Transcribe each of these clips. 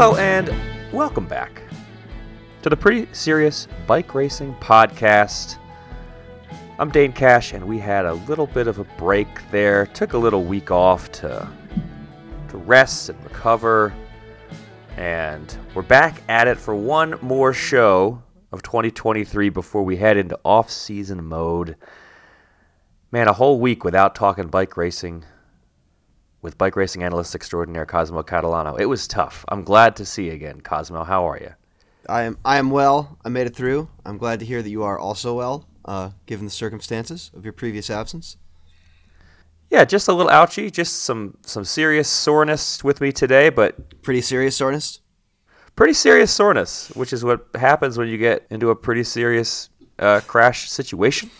Hello and welcome back to the Pretty Serious Bike Racing Podcast. I'm Dane Cash, and we had a little bit of a break there. Took a little week off to to rest and recover, and we're back at it for one more show of 2023 before we head into off-season mode. Man, a whole week without talking bike racing with bike racing analyst extraordinaire Cosmo Catalano. It was tough. I'm glad to see you again, Cosmo. How are you? I am I am well. I made it through. I'm glad to hear that you are also well, uh, given the circumstances of your previous absence. Yeah, just a little ouchy, just some some serious soreness with me today, but Pretty serious soreness. pretty serious soreness, which is what happens when you get into a pretty serious uh, crash situation.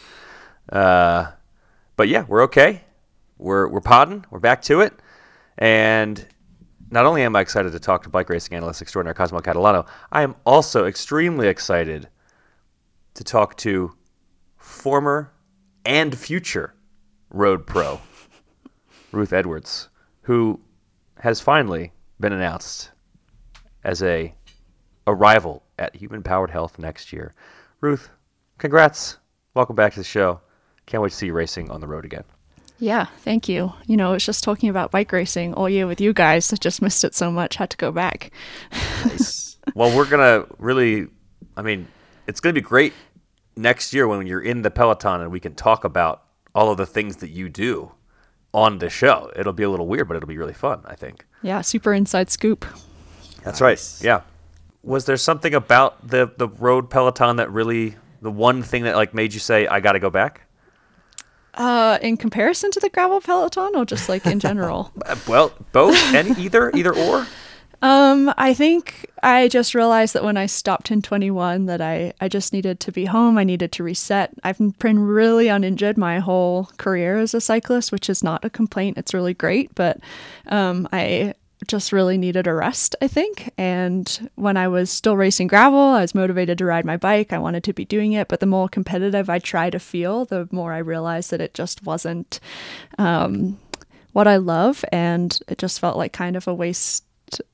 Uh, but yeah, we're okay. We're we're podding. We're back to it, and not only am I excited to talk to bike racing analyst extraordinaire Cosmo Catalano, I am also extremely excited to talk to former and future road pro Ruth Edwards, who has finally been announced as a arrival at Human Powered Health next year. Ruth, congrats. Welcome back to the show. Can't wait to see you racing on the road again. Yeah, thank you. You know, I was just talking about bike racing all year with you guys. I just missed it so much, had to go back. Well, we're going to really, I mean, it's going to be great next year when you're in the Peloton and we can talk about all of the things that you do on the show. It'll be a little weird, but it'll be really fun, I think. Yeah, super inside scoop. That's right. Yeah. Was there something about the the road Peloton that really the one thing that like made you say I got to go back? Uh, in comparison to the gravel peloton, or just like in general? Uh, well, both, and either, either or. um, I think I just realized that when I stopped in 21, that I I just needed to be home. I needed to reset. I've been really uninjured my whole career as a cyclist, which is not a complaint. It's really great, but um, I just really needed a rest, I think. And when I was still racing gravel, I was motivated to ride my bike. I wanted to be doing it. But the more competitive I try to feel, the more I realized that it just wasn't um, what I love. And it just felt like kind of a waste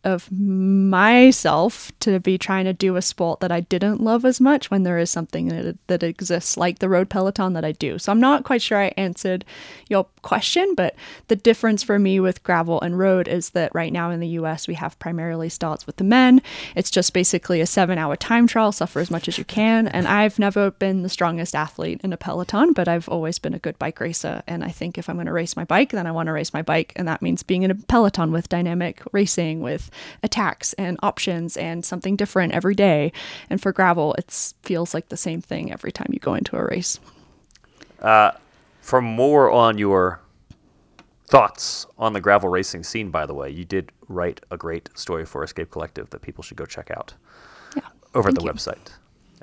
of myself to be trying to do a sport that I didn't love as much when there is something that, that exists like the road peloton that I do. So I'm not quite sure I answered your question, but the difference for me with gravel and road is that right now in the US we have primarily starts with the men. It's just basically a 7-hour time trial, suffer as much as you can, and I've never been the strongest athlete in a peloton, but I've always been a good bike racer and I think if I'm going to race my bike, then I want to race my bike and that means being in a peloton with dynamic racing with attacks and options and something different every day. And for gravel, it feels like the same thing every time you go into a race. For more on your thoughts on the gravel racing scene, by the way, you did write a great story for Escape Collective that people should go check out Yeah. over at the you. website.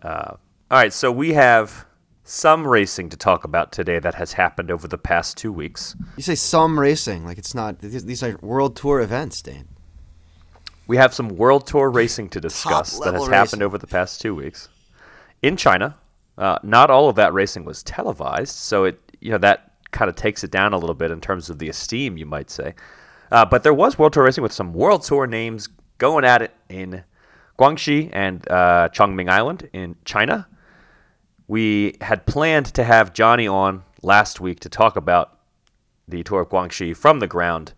Uh, all right, so we have some racing to talk about today that has happened over the past two weeks. You say some racing, like it's not. These these are world tour events, Dane. We have some World Tour racing to discuss that has happened racing. over the past two weeks in China. Uh, not all of that racing was televised, so it you know that kind of takes it down a little bit in terms of the esteem, you might say. Uh, but there was World Tour racing with some World Tour names going at it in Guangxi and uh, Chongming Island in China. We had planned to have Johnny on last week to talk about the Tour of Guangxi from the ground,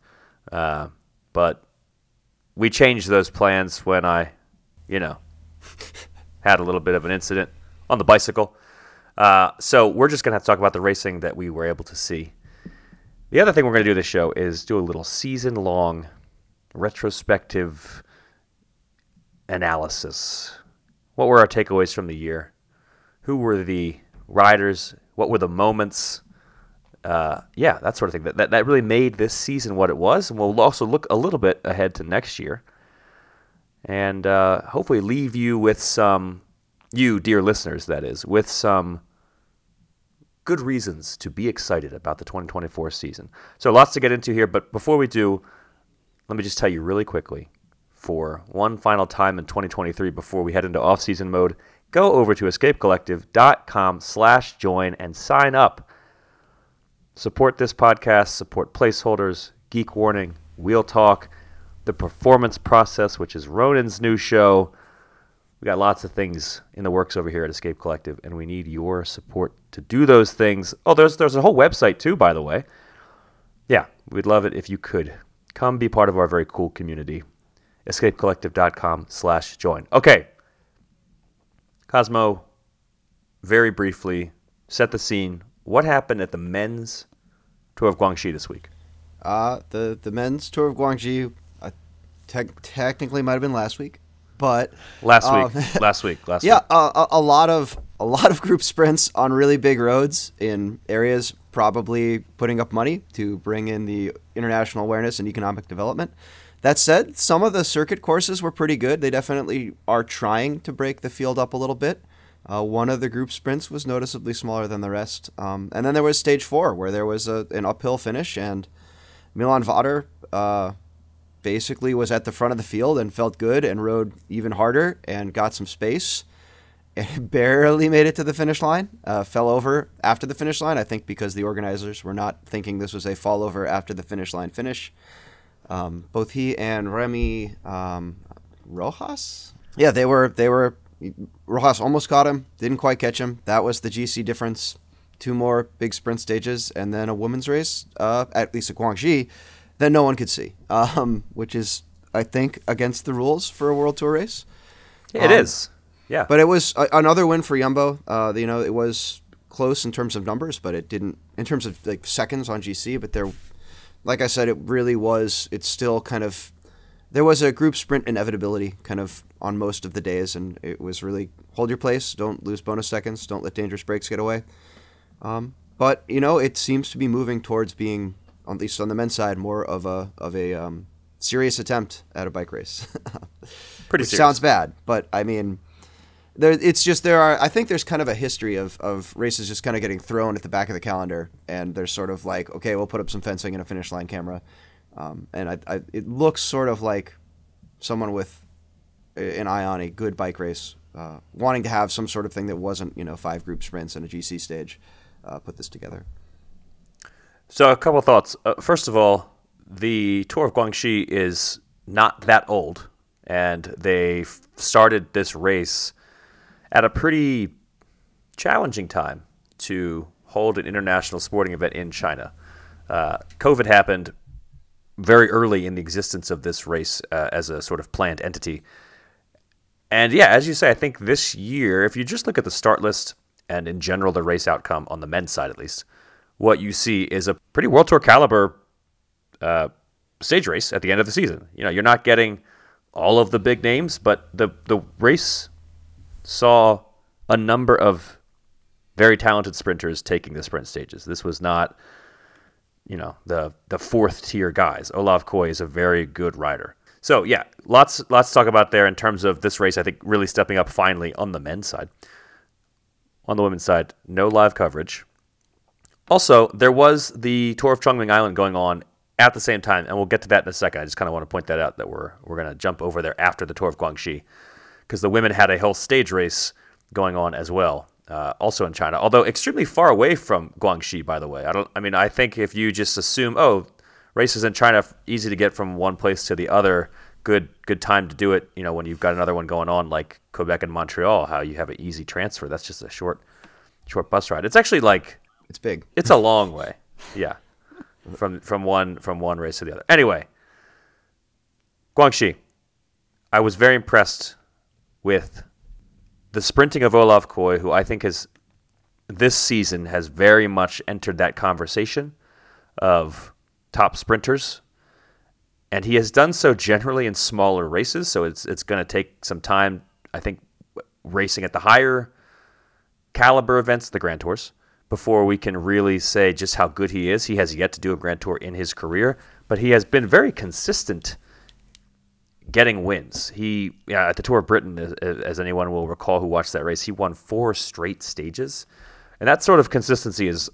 uh, but we changed those plans when I, you know, had a little bit of an incident on the bicycle. Uh, so we're just gonna have to talk about the racing that we were able to see. The other thing we're gonna do this show is do a little season-long retrospective analysis. What were our takeaways from the year? Who were the riders? What were the moments? Uh, yeah, that sort of thing. That, that that really made this season what it was, and we'll also look a little bit ahead to next year, and uh, hopefully leave you with some, you dear listeners, that is, with some good reasons to be excited about the 2024 season. So lots to get into here, but before we do, let me just tell you really quickly, for one final time in 2023 before we head into off-season mode, go over to escapecollective.com slash join and sign up support this podcast, support placeholders, Geek Warning, Wheel Talk. the performance process, which is Ronan's new show. We got lots of things in the works over here at Escape Collective, and we need your support to do those things. Oh, there's there's a whole website too, by the way. Yeah, we'd love it if you could come be part of our very cool community. EscapeCollective.com slash join. Okay. Cosmo, very briefly, set the scene. What happened at the men's tour of Guangxi this week? Uh, the the men's tour of Guangxi, uh, te- technically might have been last week, but Last um, week. last week. Last yeah, week. a, a, a lot of a lot of group sprints on really big roads in areas probably putting up money to bring in the international awareness and economic development. That said, some of the circuit courses were pretty good. They definitely are trying to break the field up a little bit. Uh, one of the group sprints was noticeably smaller than the rest, um, and then there was stage four where there was a, an uphill finish, and Milan Vader uh, basically was at the front of the field and felt good and rode even harder and got some space and barely made it to the finish line. Uh, fell over after the finish line, I think because the organizers were not thinking this was a fall over after the finish line finish. Um, both he and Remy um, Rochas, yeah, they were they were. Rochas almost caught him, didn't quite catch him. That was the GC difference. Two more big sprint stages, and then a women's race, uh, at least at Guangxi, that no one could see, um, which is, I think, against the rules for a World Tour race. It is. Yeah. But it was a, another win for Yumbo. Uh, you know, it was close in terms of numbers, but it didn't in terms of like seconds on GC. But there, like I said, it really was. It's still kind of there was a group sprint inevitability kind of on most of the days, and it was really hold your place, don't lose bonus seconds, don't let dangerous breaks get away. Um, but you know, it seems to be moving towards being, at least on the men's side, more of a of a um, serious attempt at a bike race. Pretty sounds bad, but I mean, there. It's just there are. I think there's kind of a history of of races just kind of getting thrown at the back of the calendar, and there's sort of like, okay, we'll put up some fencing and a finish line camera, um, and I, I, it looks sort of like someone with an eye on a good bike race, uh, wanting to have some sort of thing that wasn't you know five group sprints and a GC stage, uh, put this together. So a couple thoughts. Uh, first of all, the Tour of Guangxi is not that old, and they started this race at a pretty challenging time to hold an international sporting event in China. Uh, COVID happened very early in the existence of this race uh, as a sort of planned entity. And yeah, as you say, I think this year, if you just look at the start list and in general the race outcome on the men's side at least, what you see is a pretty World Tour caliber uh, stage race at the end of the season. You know, you're not getting all of the big names, but the the race saw a number of very talented sprinters taking the sprint stages. This was not, you know, the the fourth tier guys. Olav Kooij is a very good rider. So yeah, lots lots to talk about there in terms of this race. I think really stepping up finally on the men's side. On the women's side, no live coverage. Also, there was the tour of Chongming Island going on at the same time, and we'll get to that in a second. I just kind of want to point that out that we're we're going to jump over there after the tour of Guangxi because the women had a whole stage race going on as well, uh, also in China, although extremely far away from Guangxi. By the way, I don't. I mean, I think if you just assume, oh, races in China easy to get from one place to the other, good good time to do it. You know, when you've got another one going on like Quebec and Montreal, how you have an easy transfer. That's just a short short bus ride. It's actually like It's big. it's a long way. Yeah. From from one from one race to the other. Anyway, Guangxi. I was very impressed with the sprinting of Olav Kooij, who I think has this season has very much entered that conversation of top sprinters. And he has done so generally in smaller races, so it's it's going to take some time. I think racing at the higher caliber events, the Grand Tours, before we can really say just how good he is. He has yet to do a Grand Tour in his career, but he has been very consistent getting wins. He yeah, at the Tour of Britain, as, as anyone will recall who watched that race, he won four straight stages, and that sort of consistency is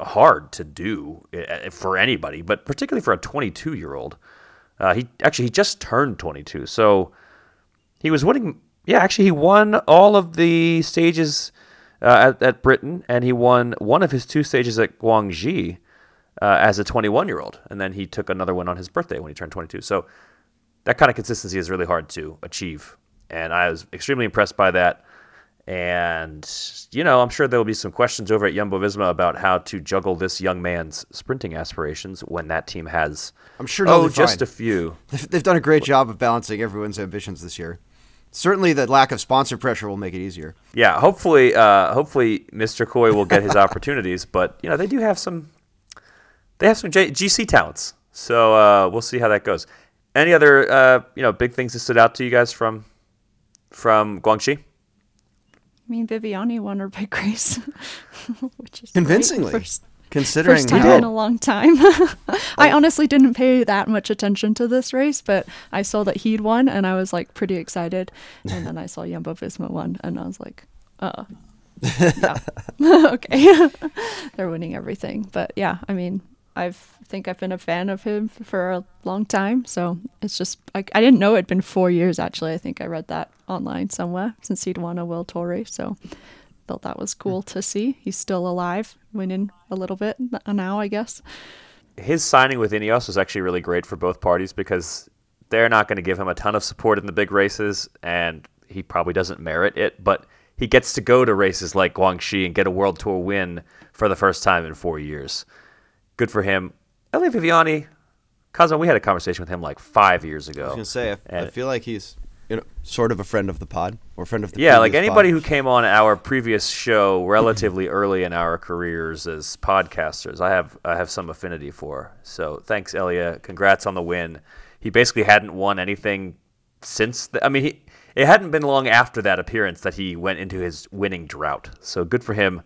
hard to do eh, for anybody, but particularly for a 22 year old. Uh, he actually he just turned 22, so he was winning. Yeah, actually, he won all of the stages uh, at, at Britain, and he won one of his two stages at Guangxi uh, as a 21 year old, and then he took another one on his birthday when he turned 22. So that kind of consistency is really hard to achieve. And I was extremely impressed by that. And, you know, I'm sure there will be some questions over at Jumbo Visma about how to juggle this young man's sprinting aspirations when that team has, I'm sure oh, just fine. a few. They've, they've done a great job of balancing everyone's ambitions this year. Certainly, the lack of sponsor pressure will make it easier. Yeah, hopefully, uh, hopefully Mr. Kooij will get his opportunities. But, you know, they do have some, they have some J- GC talents. So uh, we'll see how that goes. Any other, uh, you know, big things that stood out to you guys from, from Guangxi? I mean, Viviani won her big race, which is. Convincingly, First, considering first time how in a long time. I honestly didn't pay that much attention to this race, but I saw that he'd won, and I was like pretty excited. And then I saw Jumbo Visma won, and I was like, uh, yeah, okay, they're winning everything. But yeah, I mean, I think I've been a fan of him for a long time, so it's just I, I didn't know it'd been four years actually. I think I read that online somewhere since he'd won a World Tour race, so thought that was cool to see. He's still alive, winning a little bit now, I guess. his signing with Ineos was actually really great for both parties because they're not going to give him a ton of support in the big races, and he probably doesn't merit it. But he gets to go to races like Guangxi and get a World Tour win for the first time in four years. Good for him. Elia Viviani, Cosmo, we had a conversation with him like five years ago. I was gonna say, I, I feel like he's you know sort of a friend of the pod or friend of the Yeah, like anybody pod. who came on our previous show relatively early in our careers as podcasters, I have I have some affinity for. So thanks, Elia. Congrats on the win. He basically hadn't won anything since. The, I mean, he it hadn't been long after that appearance that he went into his winning drought. So good for him.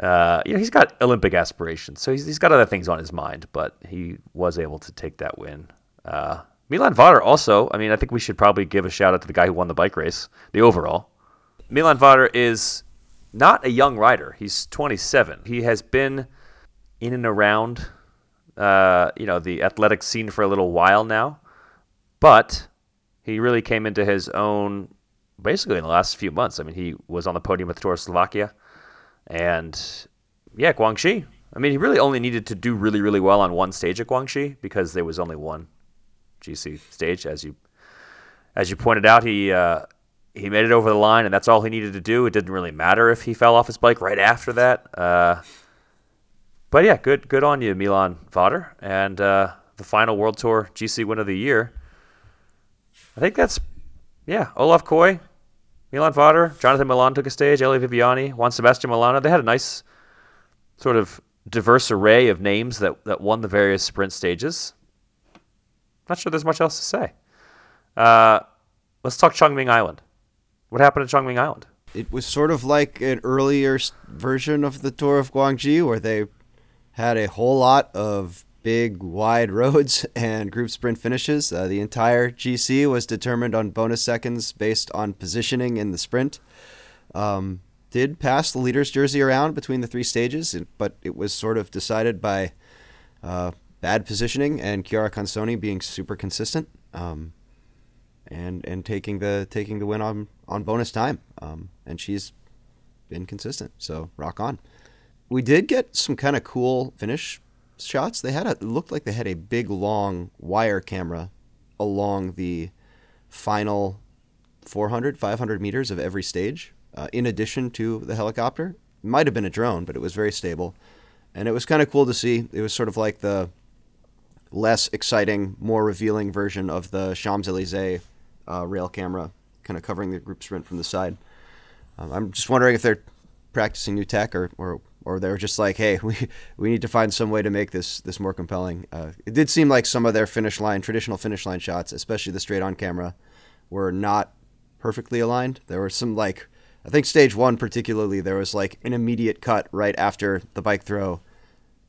Uh, you know, he's got Olympic aspirations, so he's, he's got other things on his mind, but he was able to take that win. Uh, Milan Vader also, I mean, I think we should probably give a shout out to the guy who won the bike race, the overall. Milan Vader is not a young rider. He's 27. He has been in and around, uh, you know, the athletic scene for a little while now, but he really came into his own basically in the last few months. I mean, he was on the podium with Tour Slovakia, and yeah, Guangxi. I mean, he really only needed to do really, really well on one stage at Guangxi because there was only one GC stage, as you as you pointed out. He uh, he made it over the line, and that's all he needed to do. It didn't really matter if he fell off his bike right after that. Uh, but yeah, good good on you, Milan Vader, and uh, the final World Tour GC win of the year. I think that's yeah, Olav Kooij, Milan Vader, Jonathan Milan took a stage, Elia Viviani, Juan Sebastian Molano. They had a nice sort of diverse array of names that, that won the various sprint stages. Not sure there's much else to say. Uh, let's talk Chongming Island. What happened at Chongming Island? It was sort of like an earlier version of the Tour of Guangxi, where they had a whole lot of big, wide roads and group sprint finishes. Uh, the entire GC was determined on bonus seconds based on positioning in the sprint. Um, did pass the leader's jersey around between the three stages, but it was sort of decided by uh, bad positioning and Chiara Consoni being super consistent. Um, and and taking the taking the win on on bonus time. Um, and she's been consistent. So rock on. We did get some kind of cool finish shots. They had a it looked like they had a big long wire camera along the final 400 500 meters of every stage uh, in addition to the helicopter it might have been a drone but it was very stable and it was kind of cool to see it was sort of like the less exciting, more revealing version of the Champs Elysees uh, rail camera, kind of covering the group sprint from the side. Um, I'm just wondering if they're practicing new tech, or or, or they're just like, hey, we we need to find some way to make this this more compelling. Uh, it did seem like some of their finish line, traditional finish line shots, especially the straight on camera, were not perfectly aligned. There were some like. I think stage one particularly, there was like an immediate cut right after the bike throw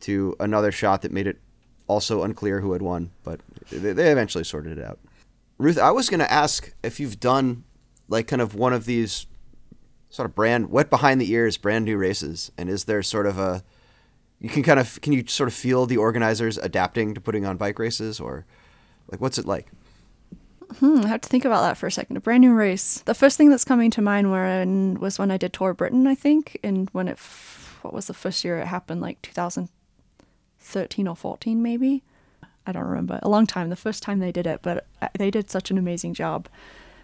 to another shot that made it also unclear who had won, but they, they eventually sorted it out. Ruth, I was going to ask if you've done like kind of one of these sort of brand wet behind the ears brand new races and is there sort of a you can kind of can you sort of feel the organizers adapting to putting on bike races or like what's it like Hmm, I have to think about that for a second. A brand new race. The first thing that's coming to mind when, was when I did Tour Britain, I think, and when it, what was the first year it happened, like 2013 or 14 maybe. I don't remember a long time. The first time they did it, but uh, they did such an amazing job.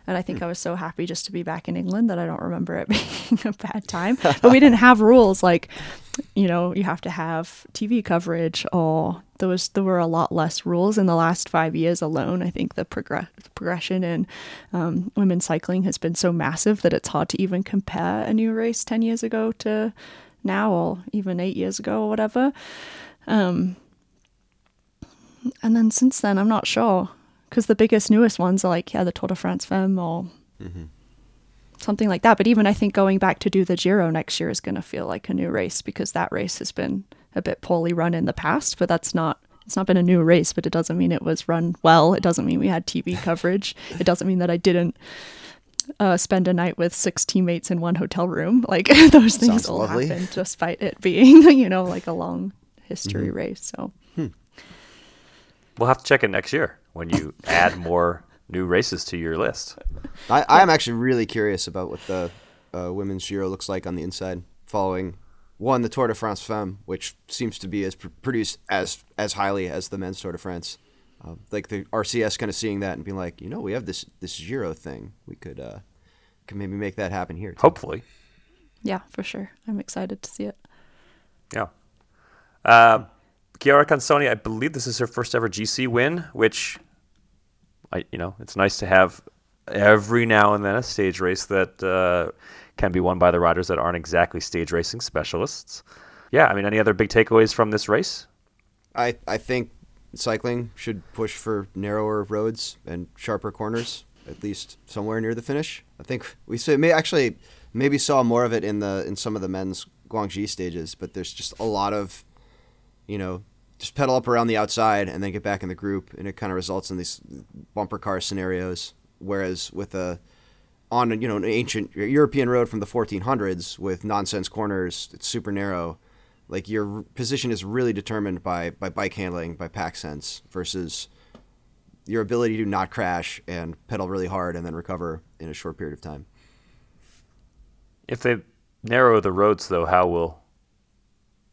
And I think I was so happy just to be back in England that I don't remember it being a bad time. But we didn't have rules like, you know, you have to have TV coverage or there was there were a lot less rules in the last five years alone. I think the progress progression in um, women's cycling has been so massive that it's hard to even compare a new race ten years ago to now or even eight years ago or whatever. Um, and then since then, I'm not sure because the biggest, newest ones are like, yeah, the Tour de France Femme or something like that. But even I think going back to do the Giro next year is going to feel like a new race because that race has been a bit poorly run in the past, but that's not. It's not been a new race, but it doesn't mean it was run well. It doesn't mean we had TV coverage. It doesn't mean that I didn't uh, spend a night with six teammates in one hotel room. Like those things Sounds all lovely. happened despite it being, you know, like a long history race. So We'll have to check it next year when you add more new races to your list. I, I am actually really curious about what the uh, women's Giro looks like on the inside, following one the Tour de France Femme, which seems to be as pr- produced as as highly as the men's Tour de France. Uh, like the RCS kind of seeing that and being like, you know, we have this this Giro thing. We could uh, could maybe make that happen here. too. Hopefully. yeah, for sure. I'm excited to see it. Yeah. Um, Chiara Consoni, I believe this is her first ever GC win, which, I you know, it's nice to have every now and then a stage race that uh, can be won by the riders that aren't exactly stage racing specialists. Yeah, I mean, any other big takeaways from this race? I I think cycling should push for narrower roads and sharper corners, at least somewhere near the finish. I think we say may actually maybe saw more of it in the in some of the men's Guangxi stages, but there's just a lot of, you know, just pedal up around the outside and then get back in the group, and it kind of results in these bumper car scenarios. Whereas with a on you know an ancient European road from the 1400s with nonsense corners, it's super narrow like your position is really determined by by bike handling by pack sense versus your ability to not crash and pedal really hard and then recover in a short period of time If they narrow the roads, though, how will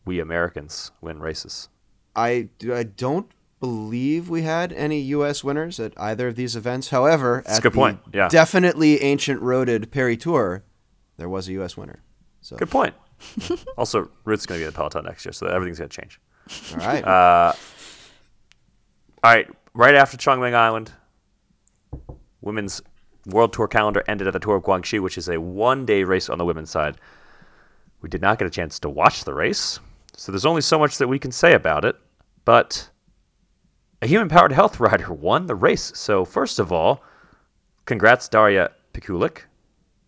we Americans win races? I i don't believe we had any us winners at either of these events however That's at good the point, yeah. definitely ancient roaded Paris-Tours there was a us winner so Good point. also, Ruth's going to be in the peloton next year, so everything's going to change. all right Uh, All right, right after Chongming Island, women's world tour calendar ended at the Tour of Guangxi, which is a one-day race on the women's side. We did not get a chance to watch the race, so there's only so much that we can say about it. But a human-powered health rider won the race. So first of all, congrats Daria Pikulik,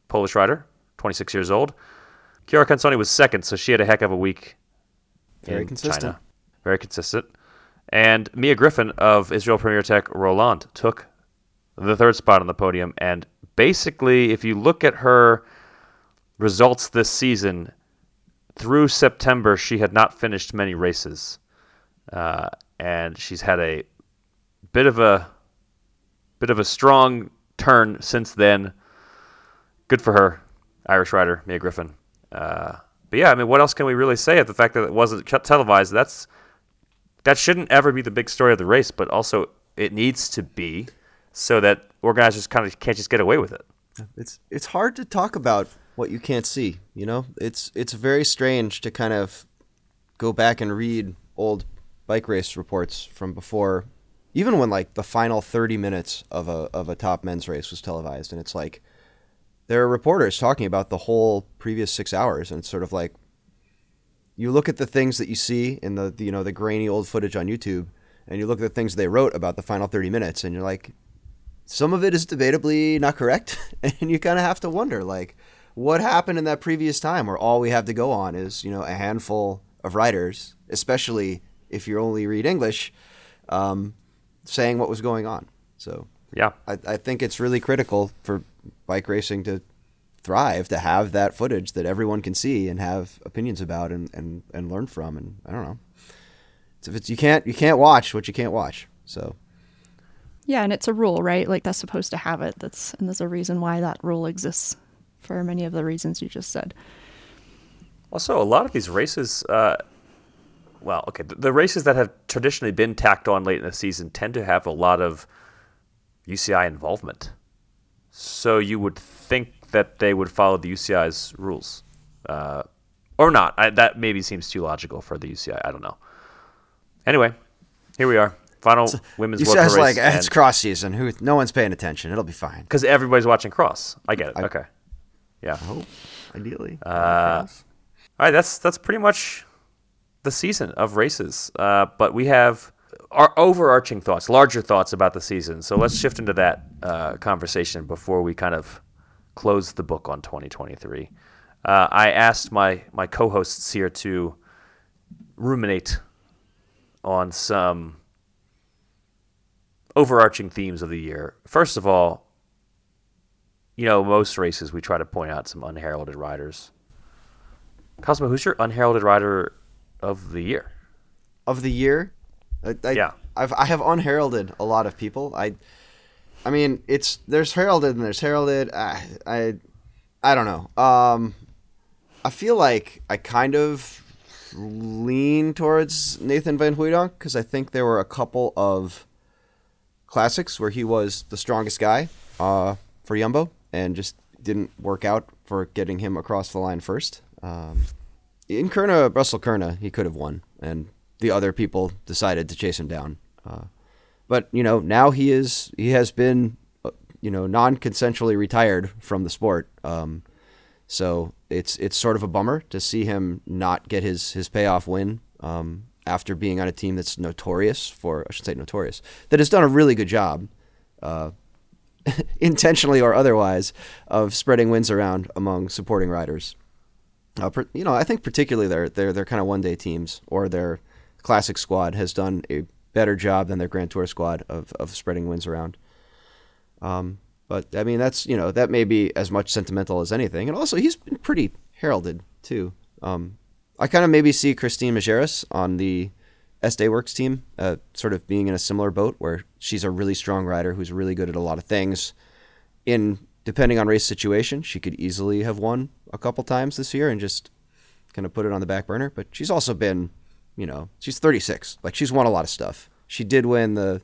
Polish rider, 26 years old. Chiara Consoni was second, so she had a heck of a week Very consistent. China. Very consistent. And Mia Griffin of Israel Premier Tech Roland took the third spot on the podium. And basically, if you look at her results this season, through September, she had not finished many races. Uh, and she's had a bit of a bit of a strong turn since then. Good for her, Irish rider Mia Griffin. Uh, but yeah, I mean, what else can we really say of the fact that it wasn't televised? That's that shouldn't ever be the big story of the race, but also it needs to be so that organizers kind of can't just get away with it. it's it's hard to talk about what you can't see. You know, it's it's very strange to kind of go back and read old bike race reports from before, even when like the final thirty minutes of a of a top men's race was televised, and it's like there are reporters talking about the whole previous six hours, and it's sort of like you look at the things that you see in the, the you know the grainy old footage on YouTube, and you look at the things they wrote about the final thirty minutes, and you're like, some of it is debatably not correct and you kind of have to wonder like what happened in that previous time where all we have to go on is you know a handful of writers especially if you only read english um, saying what was going on so Yeah. I, I think it's really critical for bike racing to thrive to have that footage that everyone can see and have opinions about and, and, and learn from and i don't know it's, if it's you can't you can't watch what you can't watch so Yeah, and it's a rule, right? Like that's supposed to have it. That's and there's a reason why that rule exists for many of the reasons you just said. Also, a lot of these races, uh, well, okay, the, the races that have traditionally been tacked on late in the season tend to have a lot of UCI involvement. So you would think that they would follow the UCI's rules, uh, or not. I, that maybe seems too logical for the UCI. I don't know. Anyway, here we are. Final women's You World says Tour like race, it's cross season. Who? No one's paying attention. It'll be fine. because everybody's watching cross. I get it. okay. Yeah. hope, ideally. Uh, all right, that's that's pretty much the season of races. Uh, but we have our overarching thoughts, larger thoughts about the season. So let's shift into that uh, conversation before we kind of close the book on 2023. Uh, I asked my my co-hosts here to ruminate on some overarching themes of the year. First of all, you know, most races we try to point out some unheralded riders. Cosmo, who's your unheralded rider of the year? of the year. I, I, Yeah. I've I have unheralded a lot of people. I, I mean, it's there's heralded and there's heralded. I I, I don't know. Um, I feel like I kind of lean towards Nathan Van Hooydonk because I think there were a couple of classics where he was the strongest guy uh, for Jumbo and just didn't work out for getting him across the line first. Um, in Kuurne, Russell Kuurne, he could have won, and the other people decided to chase him down. Uh, but you know, now he is he has been, uh, you know, non-consensually retired from the sport. Um, so it's it's sort of a bummer to see him not get his his payoff win um, after being on a team that's notorious for I should say notorious that has done a really good job. Uh, intentionally or otherwise, of spreading wins around among supporting riders. Uh, you know, I think particularly their their their kind of one day teams or their classic squad has done a better job than their Grand Tour squad of, of spreading wins around. Um, but I mean, that's you know that may be as much sentimental as anything, and also he's been pretty heralded too. Um, I kind of maybe see Christine Majerus on the SD Worx team, uh, sort of being in a similar boat where she's a really strong rider who's really good at a lot of things. In depending on race situation, she could easily have won a couple times this year and just kind of put it on the back burner. But she's also been, you know, she's 36. Like she's won a lot of stuff. She did win the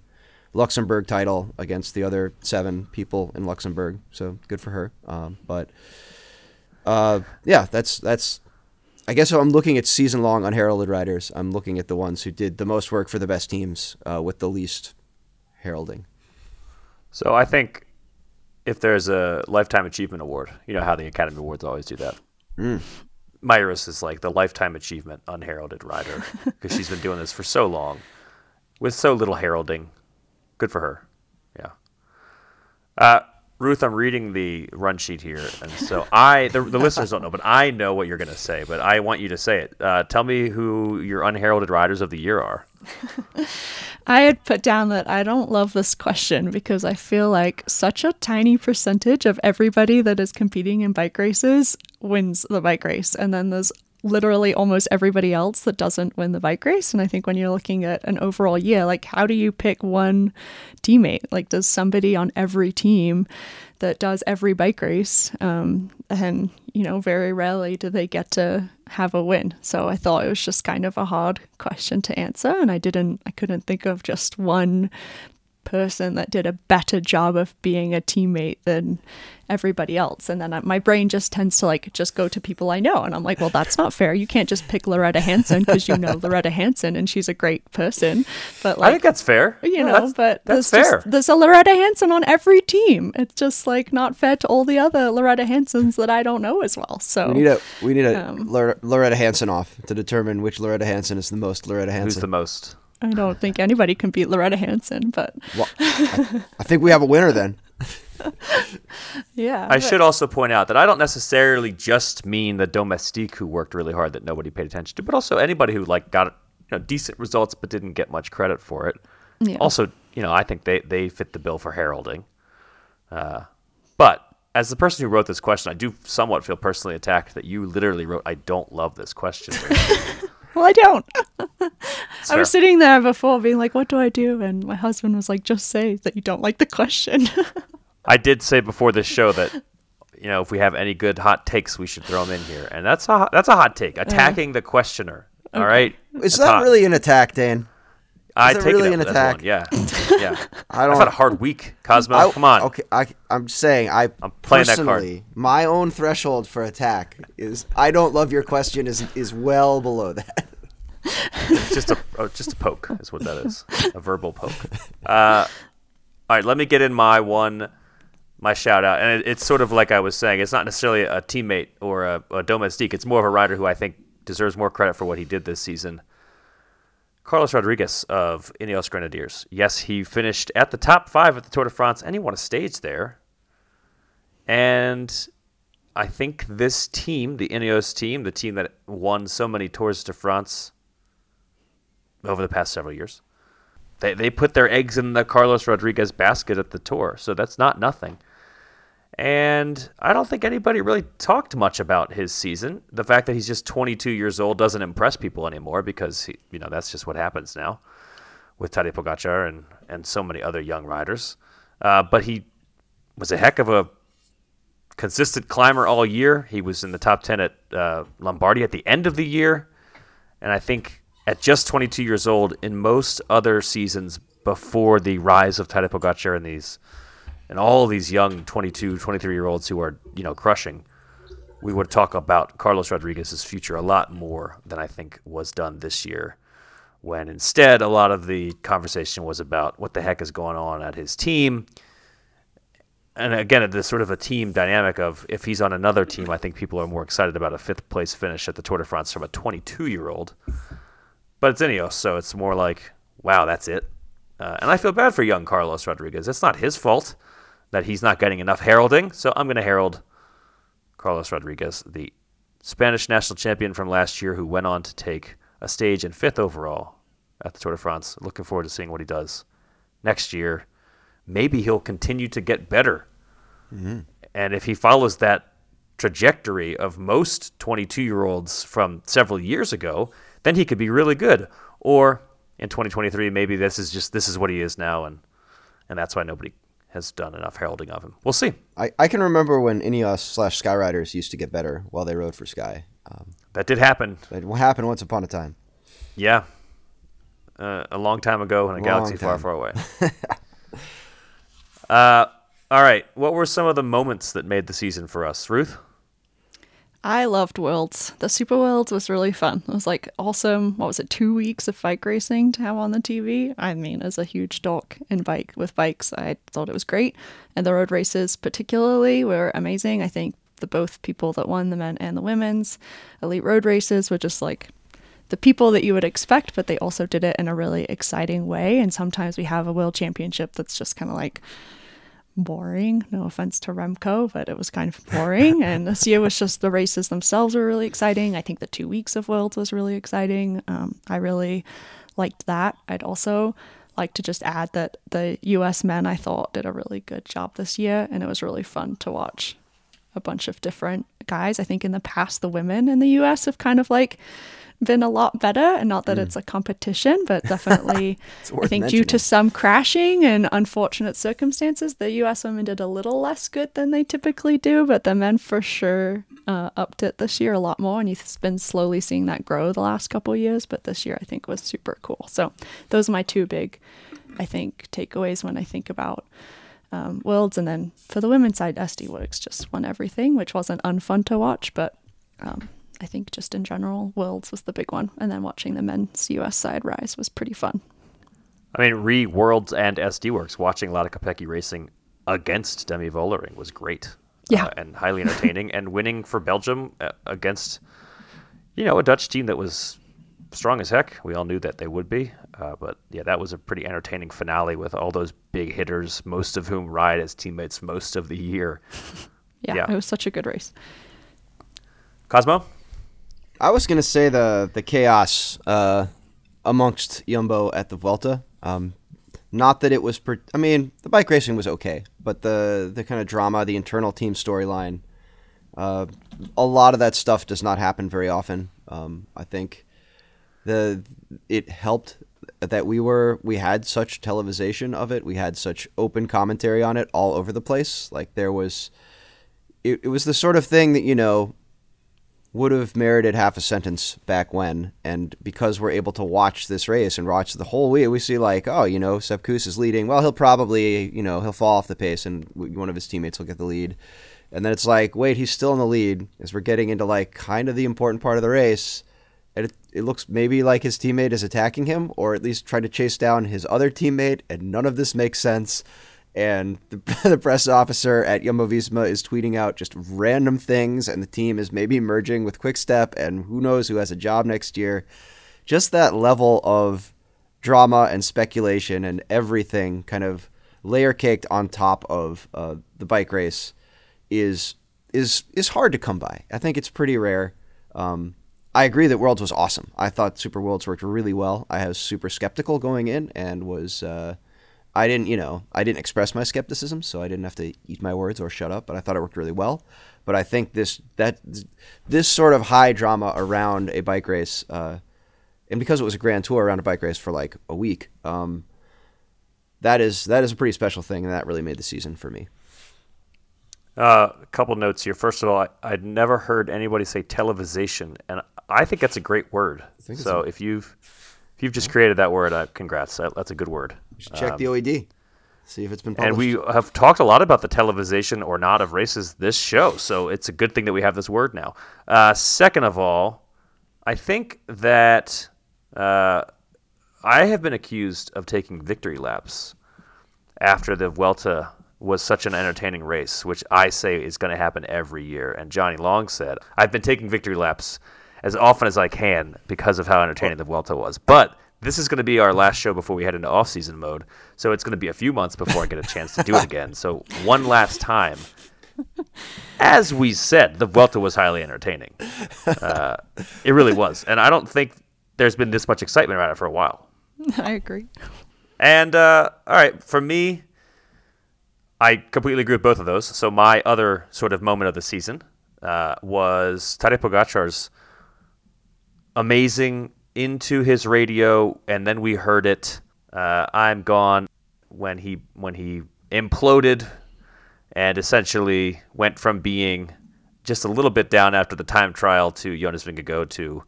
Luxembourg title against the other seven people in Luxembourg, so good for her. Um, but uh, yeah, that's that's. I guess I'm looking at season long unheralded riders, I'm looking at the ones who did the most work for the best teams uh, with the least heralding. So I think if there's a lifetime achievement award, you know how the Academy Awards always do that. Mm. Majerus is like the lifetime achievement unheralded rider because she's been doing this for so long with so little heralding. Good for her. Yeah. Uh, Ruth, I'm reading the run sheet here, and so I the, the listeners don't know, but I know what you're going to say. But I want you to say it. Uh, tell me who your unheralded riders of the year are. I had put down that I don't love this question because I feel like such a tiny percentage of everybody that is competing in bike races wins the bike race. And then there's literally almost everybody else that doesn't win the bike race. And I think when you're looking at an overall year, like how do you pick one teammate? Like, does somebody on every team that does every bike race? Um, and, you know, very rarely do they get to have a win. So I thought it was just kind of a hard question to answer. And I didn't, I couldn't think of just one person that did a better job of being a teammate than everybody else. And then I, my brain just tends to like just go to people I know. And I'm like, well, that's not fair. You can't just pick Lauretta Hanson because you know Lauretta Hanson and she's a great person. But like, I think that's fair. you No, know, that's- but that's there's fair. Just, there's a Lauretta Hanson on every team. It's just like not fair to all the other Lauretta Hansons that I don't know as well. So We need a we need a Um, Lauretta Hanson off to determine which Lauretta Hanson is the most Lauretta Who's Hanson. the most? I don't think anybody can beat Lauretta Hanson, but well, I, I think we have a winner then. yeah. I but- should also point out that I don't necessarily just mean the domestique who worked really hard that nobody paid attention to, but also anybody who like got you know decent results but didn't get much credit for it. Yeah. Also, you know, I think they they fit the bill for heralding. Uh, but as the person who wrote this question, I do somewhat feel personally attacked that you literally wrote, "I don't love this question." Well, I don't. I was sitting there before being like, what do I do? And my husband was like, just say that you don't like the question. I did say before this show that you know if we have any good hot takes, we should throw them in here, and that's a that's a hot take. Uh-huh. Attacking the questioner All right. Is That's that hot. really an attack, Dane? I take really it an up with that attack? Yeah. Yeah. I don't. I've had a hard week, Cosmo. I- Come on. Okay, I, I'm saying I I'm playing that card. personally, my own threshold for attack is I don't love your question is is well below that. It's just a oh, just a poke is what that is. A verbal poke. Uh, all right, let me get in my one, my shout out, and it, it's sort of like I was saying. It's not necessarily a teammate or a, a domestique. It's more of a rider who I think deserves more credit for what he did this season. Carlos Rodriguez of Ineos Grenadiers. Yes, he finished at the top five at the Tour de France, and he won a stage there. And I think this team, the Ineos team, the team that won so many Tours de France over the past several years. They, they put their eggs in the Carlos Rodriguez basket at the tour, so that's not nothing. And I don't think anybody really talked much about his season. The fact that he's just 22 years old doesn't impress people anymore because he, you know that's just what happens now with Tadej Pogacar and and so many other young riders. Uh, but he was a heck of a consistent climber all year. He was in the top 10 at uh, Lombardy at the end of the year, and I think at just 22 years old, in most other seasons before the rise of Tadej Pogacar and these and all these young 22, 23 year olds who are you know crushing, we would talk about Carlos Rodriguez's future a lot more than I think was done this year. When instead, a lot of the conversation was about what the heck is going on at his team. And again, this sort of a team dynamic of if he's on another team, I think people are more excited about a fifth place finish at the Tour de France from a 22 year old. But it's Ineos, so it's more like, wow, that's it. Uh, and I feel bad for young Carlos Rodriguez. It's not his fault that he's not getting enough heralding. So I'm going to herald Carlos Rodriguez, the Spanish national champion from last year, who went on to take a stage in fifth overall at the Tour de France. Looking forward to seeing what he does next year. Maybe he'll continue to get better. Mm-hmm. And if he follows that trajectory of most 22 year olds from several years ago, then he could be really good. Or in 2023, maybe this is just this is what he is now, and and that's why nobody has done enough heralding of him. We'll see. I, I can remember when Ineos slash Skyriders used to get better while they rode for Sky. Um, That did happen. that happened once upon a time. Yeah. Uh, a long time ago in a Long galaxy far, time. far away. uh, all right. What were some of the moments that made the season for us, Ruth? I loved Worlds. The Super Worlds was really fun. It was like awesome. What was it? Two weeks of bike racing to have on the TV. I mean, as a huge dork in bike with bikes, I thought it was great. And the road races, particularly, were amazing. I think the both people that won the men and the women's elite road races were just like the people that you would expect, but they also did it in a really exciting way. And sometimes we have a world championship that's just kind of like boring. No offense to Remco, but it was kind of boring. and this year was just the races themselves were really exciting. I think the two weeks of Worlds was really exciting. Um, I really liked that. I'd also like to just add that the US men I thought did a really good job this year, and it was really fun to watch a bunch of different guys. I think in the past, the women in the US have kind of like been a lot better and not that it's a competition but definitely i think due to some crashing and unfortunate circumstances the us women did a little less good than they typically do but the men for sure uh, upped it this year a lot more and you've been slowly seeing that grow the last couple of years but this year i think was super cool. So those are my two big i think takeaways when i think about um, worlds and then for the women's side sd worx just won everything which wasn't unfun to watch but um, I think just in general, Worlds was the big one, and then watching the men's US side rise was pretty fun. I mean, re Worlds and SD Worx, watching Lotte Kopecky racing against Demi Vollering was great. Yeah. Uh, and highly entertaining. and winning for Belgium uh, against, you know, a Dutch team that was strong as heck. We all knew that they would be. Uh, but yeah, that was a pretty entertaining finale with all those big hitters, most of whom ride as teammates most of the year. Yeah, Yeah. it was such a good race. Cosmo? I was gonna say the the chaos uh, amongst Yumbo at the Vuelta. Um, not that it was. Per- I mean, the bike racing was okay, but the the kind of drama, the internal team storyline, uh, a lot of that stuff does not happen very often. Um, I think the it helped that we were we had such televisation of it. We had such open commentary on it all over the place. Like there was, it, it was the sort of thing that you know would have merited half a sentence back when. And because we're able to watch this race and watch the whole week, we see like, oh, you know, Sepp Kuss is leading. Well, he'll probably, you know, he'll fall off the pace and one of his teammates will get the lead. And then it's like, wait, he's still in the lead as we're getting into like kind of the important part of the race. And it, it looks maybe like his teammate is attacking him or at least trying to chase down his other teammate. And none of this makes sense and the, the, press officer at Jumbo Visma is tweeting out just random things, and the team is maybe merging with Quickstep, and who knows who has a job next year. Just that level of drama and speculation and everything kind of layer caked on top of uh, the bike race is is is hard to come by. I think it's pretty rare. Um, I agree that Worlds was awesome. I thought Super Worlds worked really well. I was super skeptical going in and was. Uh, I didn't, you know, I didn't express my skepticism, so I didn't have to eat my words or shut up. But I thought it worked really well. But I think this that this sort of high drama around a bike race, uh, and because it was a grand tour around a bike race for like a week, um, that is that is a pretty special thing, and that really made the season for me. Uh, a couple notes here. First of all, I, would never heard anybody say televisation, and I think that's a great word. So if you've if you've just created that word, uh, congrats. That, that's a good word. check um, the OED. See if it's been published. And we have talked a lot about the television or not of races this show, so it's a good thing that we have this word now. Uh, second of all, I think that uh, I have been accused of taking victory laps after the Vuelta was such an entertaining race, which I say is going to happen every year. And Johnny Long said, I've been taking victory laps as often as I can because of how entertaining the Vuelta was. But this is going to be our last show before we head into off-season mode, so it's going to be a few months before I get a chance to do it again. So one last time, as we said, the Vuelta was highly entertaining. Uh, it really was, and I don't think there's been this much excitement around it for a while. I agree. And uh, all right, for me, I completely agree with both of those. So my other sort of moment of the season uh, was Tadej Pogacar's amazing into his radio, and then we heard it. Uh, I'm gone when he when he imploded and essentially went from being just a little bit down after the time trial to Jonas Vingegaard to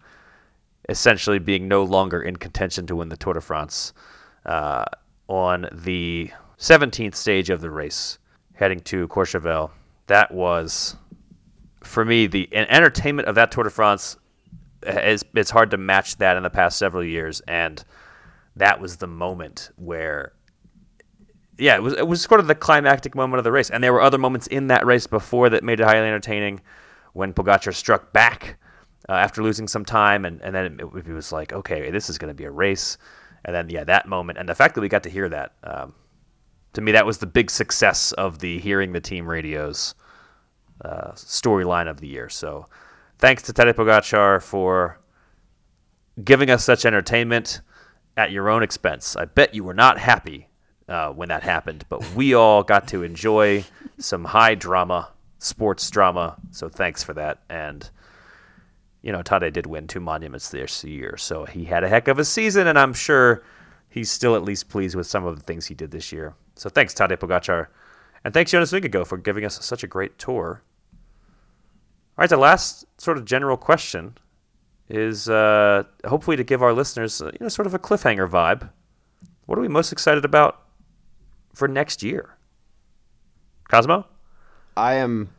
essentially being no longer in contention to win the Tour de France uh, on the 17th stage of the race, heading to Courchevel. That was, for me, the entertainment of that Tour de France it's, it's hard to match that in the past several years, and that was the moment where, yeah, it was it was sort of the climactic moment of the race, and there were other moments in that race before that made it highly entertaining. When Pogacar struck back uh, after losing some time, and and then it, it was like, okay, this is going to be a race, and then yeah, that moment, and the fact that we got to hear that. Um, to me, that was the big success of the hearing the team radios uh, storyline of the year. So thanks to Tadej Pogacar for giving us such entertainment at your own expense. I bet you were not happy uh, when that happened, but we all got to enjoy some high drama, sports drama. So thanks for that. And you know, Tadej did win two monuments this year, so he had a heck of a season, and I'm sure he's still at least pleased with some of the things he did this year. So thanks, Tadej Pogacar. And thanks, Jonas Vingegaard, for giving us such a great tour. All right, the last sort of general question is uh, hopefully to give our listeners, uh, you know, sort of a cliffhanger vibe. What are we most excited about for next year? Cosmo? I am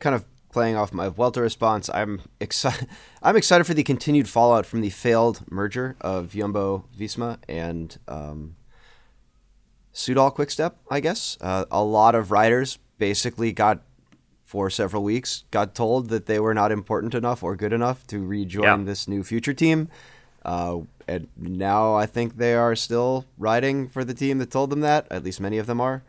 kind of playing off my Vuelta response. I'm excited. I'm excited for the continued fallout from the failed merger of Jumbo Visma and um, Soudal Quickstep. I guess uh, a lot of riders basically got for several weeks, got told that they were not important enough or good enough to rejoin yeah. this new future team. Uh, and now I think they are still riding for the team that told them that. At least many of them are.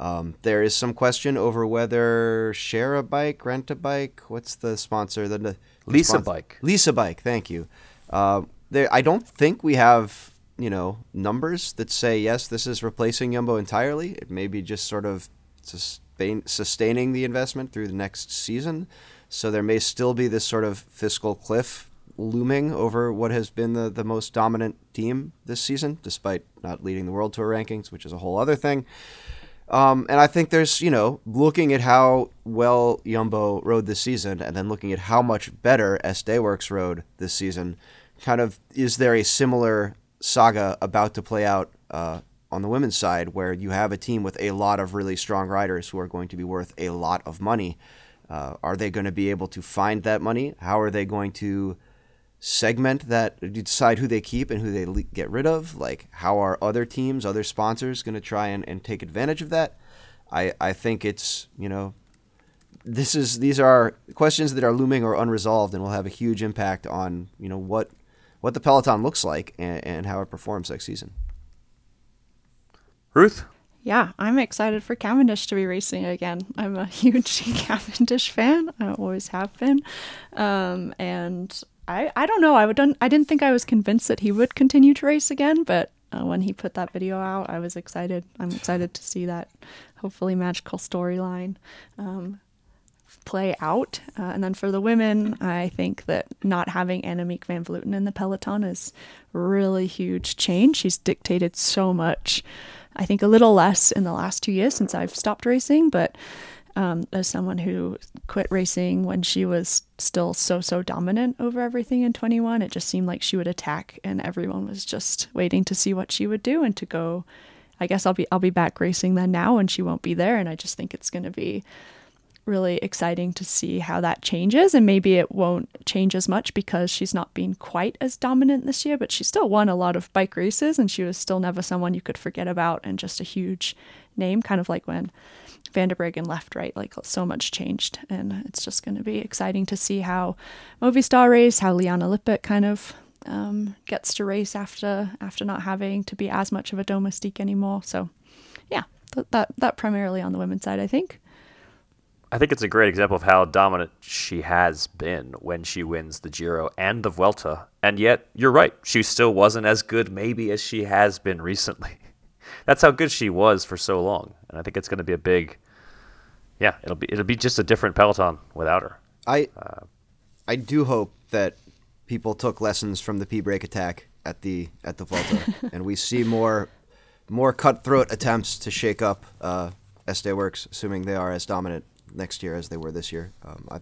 Um, there is some question over whether share a bike, rent a bike. What's the sponsor? The, the Lisa sponsor? Bike. Lease a Bike. Thank you. Uh, there, I don't think we have you know numbers that say yes, this is replacing Jumbo entirely. It may be just sort of just sustaining the investment through the next season. So there may still be this sort of fiscal cliff looming over what has been the, the most dominant team this season, despite not leading the World Tour rankings, which is a whole other thing. Um, and I think there's, you know, looking at how well Jumbo rode this season and then looking at how much better Worx rode this season, kind of is there a similar saga about to play out uh, on the women's side where you have a team with a lot of really strong riders who are going to be worth a lot of money? Uh, are they going to be able to find that money? How are they going to segment that decide who they keep and who they le- get rid of like how are other teams other sponsors going to try and, and take advantage of that i i think it's you know this is these are questions that are looming or unresolved and will have a huge impact on you know what what the peloton looks like and, and how it performs next season ruth yeah, I'm excited for Cavendish to be racing again. I'm a huge Cavendish fan. I always have been. Um, and I, I don't know. I would I didn't think I was convinced that he would continue to race again, but uh, when he put that video out, I was excited. I'm excited to see that hopefully magical storyline um, play out. Uh, and then for the women, I think that not having Annemiek van Vleuten in the peloton is really huge change. She's dictated so much. I think a little less in the last two years since I've stopped racing, but um, as someone who quit racing when she was still so so dominant over everything in 21 it just seemed like she would attack and everyone was just waiting to see what she would do and to go i guess i'll be i'll be back racing then now and she won't be there and i just think it's going to be really exciting to see how that changes and maybe it won't change as much because she's not been quite as dominant this year but she still won a lot of bike races and she was still never someone you could forget about and just a huge name kind of like when Van der left, right? Like so much changed. And it's just going to be exciting to see how Movistar race, how Liane Lippert kind of um, gets to race after after not having to be as much of a domestique anymore. So, yeah, th- that that primarily on the women's side, I think. I think it's a great example of how dominant she has been when she wins the Giro and the Vuelta. And yet, you're right, she still wasn't as good maybe as she has been recently. That's how good she was for so long. And I think it's going to be a big yeah, it'll be it'll be just a different Peloton without her. I uh, I do hope that people took lessons from the P break attack at the at the Vuelta, and we see more more cutthroat attempts to shake up uh, SD Worx, assuming they are as dominant next year as they were this year. Um, I,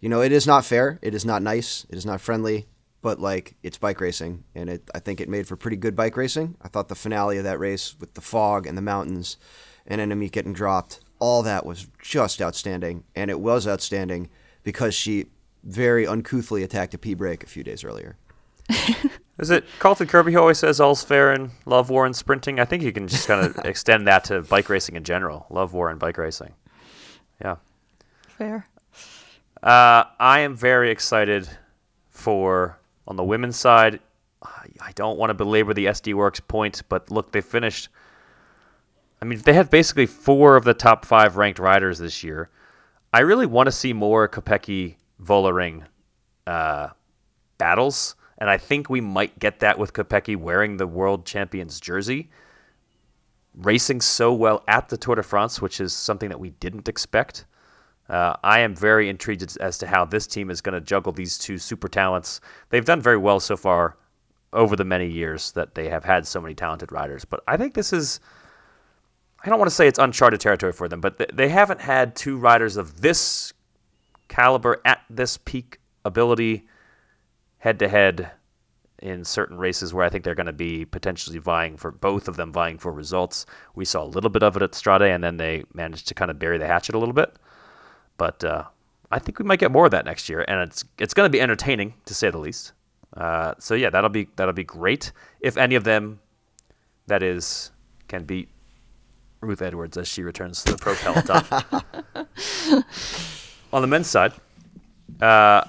you know, it is not fair. It is not nice. It is not friendly. But like, it's bike racing, and it I think it made for pretty good bike racing. I thought the finale of that race with the fog and the mountains, and Annemiek getting dropped all that was just outstanding, and it was outstanding because she very uncouthly attacked a P break a few days earlier. Is it Carlton Kirby who always says all's fair in love, war, and sprinting? I think you can just kind of extend that to bike racing in general. Love, war, and bike racing. Yeah. Fair. Uh, I am very excited for on the women's side. I don't want to belabor the SD Worx point, but look, they finished I mean, they have basically four of the top five ranked riders this year. I really want to see more Kopecky Vollering uh, battles, and I think we might get that with Kopecky wearing the world champion's jersey, racing so well at the Tour de France, which is something that we didn't expect. Uh, I am very intrigued as to how this team is going to juggle these two super talents. They've done very well so far over the many years that they have had so many talented riders, but I think this is I don't want to say it's uncharted territory for them, but they haven't had two riders of this caliber at this peak ability head to head in certain races where I think they're going to be potentially vying for both of them vying for results. We saw a little bit of it at Strade, and then they managed to kind of bury the hatchet a little bit. But uh, I think we might get more of that next year, and it's it's going to be entertaining to say the least. Uh, so yeah, that'll be that'll be great if any of them, that is, can beat Ruth Edwards as she returns to the pro peloton. On the men's side, uh,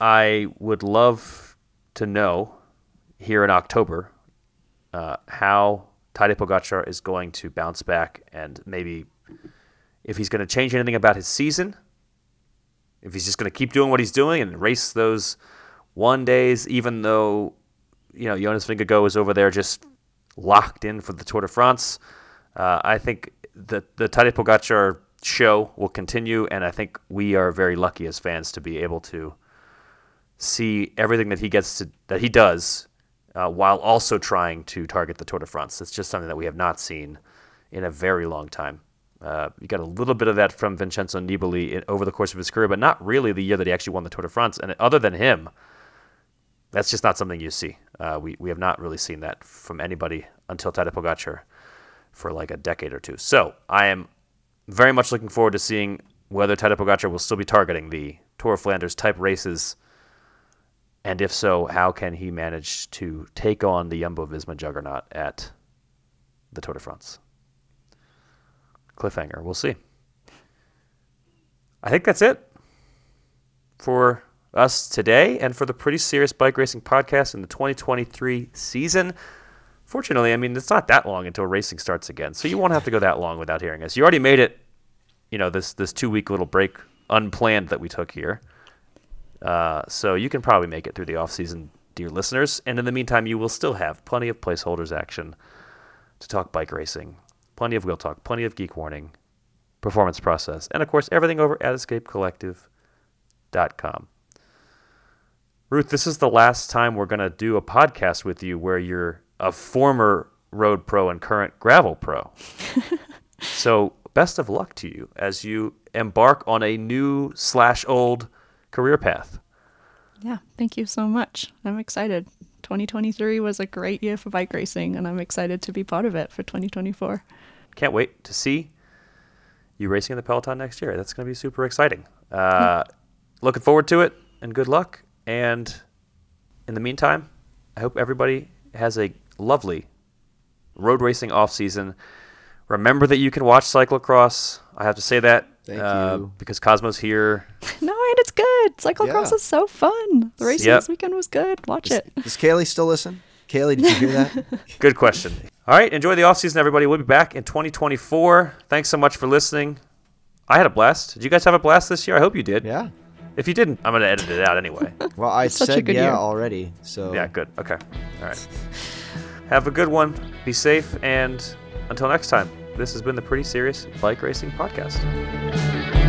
I would love to know here in October uh, how Tadej Pogacar is going to bounce back and maybe if he's going to change anything about his season, if he's just going to keep doing what he's doing and race those one days, even though you know Jonas Vingegaard is over there just locked in for the Tour de France. Uh, I think the the Tadej Pogacar show will continue, and I think we are very lucky as fans to be able to see everything that he gets to that he does, uh, while also trying to target the Tour de France. It's just something that we have not seen in a very long time. Uh, you got a little bit of that from Vincenzo Nibali in, over the course of his career, but not really the year that he actually won the Tour de France. And other than him, that's just not something you see. Uh, we, we have not really seen that from anybody until Tadej Pogacar for like a decade or two. So I am very much looking forward to seeing whether Tadej Pogacar will still be targeting the Tour of Flanders type races. And if so, how can he manage to take on the Jumbo Visma juggernaut at the Tour de France? Cliffhanger. We'll see. I think that's it for us today and for the Pretty Serious Bike Racing podcast in the 2023 season. Fortunately, I mean, it's not that long until racing starts again, so you won't have to go that long without hearing us. You already made it, you know, this this two week little break unplanned that we took here. Uh, so you can probably make it through the off season, dear listeners. And in the meantime, you will still have plenty of placeholders action to talk bike racing, plenty of wheel talk, plenty of geek warning, performance process, and of course everything over at escapecollective.com. Ruth, this is the last time we're going to do a podcast with you where you're a former road pro and current gravel pro. so, best of luck to you as you embark on a new slash old career path. Yeah, thank you so much. I'm excited. 2023 was a great year for bike racing, and I'm excited to be part of it for 2024. Can't wait to see you racing in the Peloton next year. That's going to be super exciting. Uh, looking forward to it, and good luck. And in the meantime, I hope everybody has a lovely road racing off season. Remember that you can watch cyclocross. I have to say that Thank uh, you. because Cosmo's here. No, and it's good. Cyclocross Yeah. is so fun. The racing Yep. this weekend was good. Watch it. Does Kaylee still listen? Kaylee, did you hear that? Good question. All right, enjoy the off season, everybody. We'll be back in 2024. Thanks so much for listening. I had a blast. Did you guys have a blast this year? I hope you did. yeah. If you didn't, I'm going to edit it out anyway. Well, I Such said yeah year. already. So yeah, good. Okay. All right. Have a good one. Be safe. And until next time, this has been the Pretty Serious Bike Racing Podcast.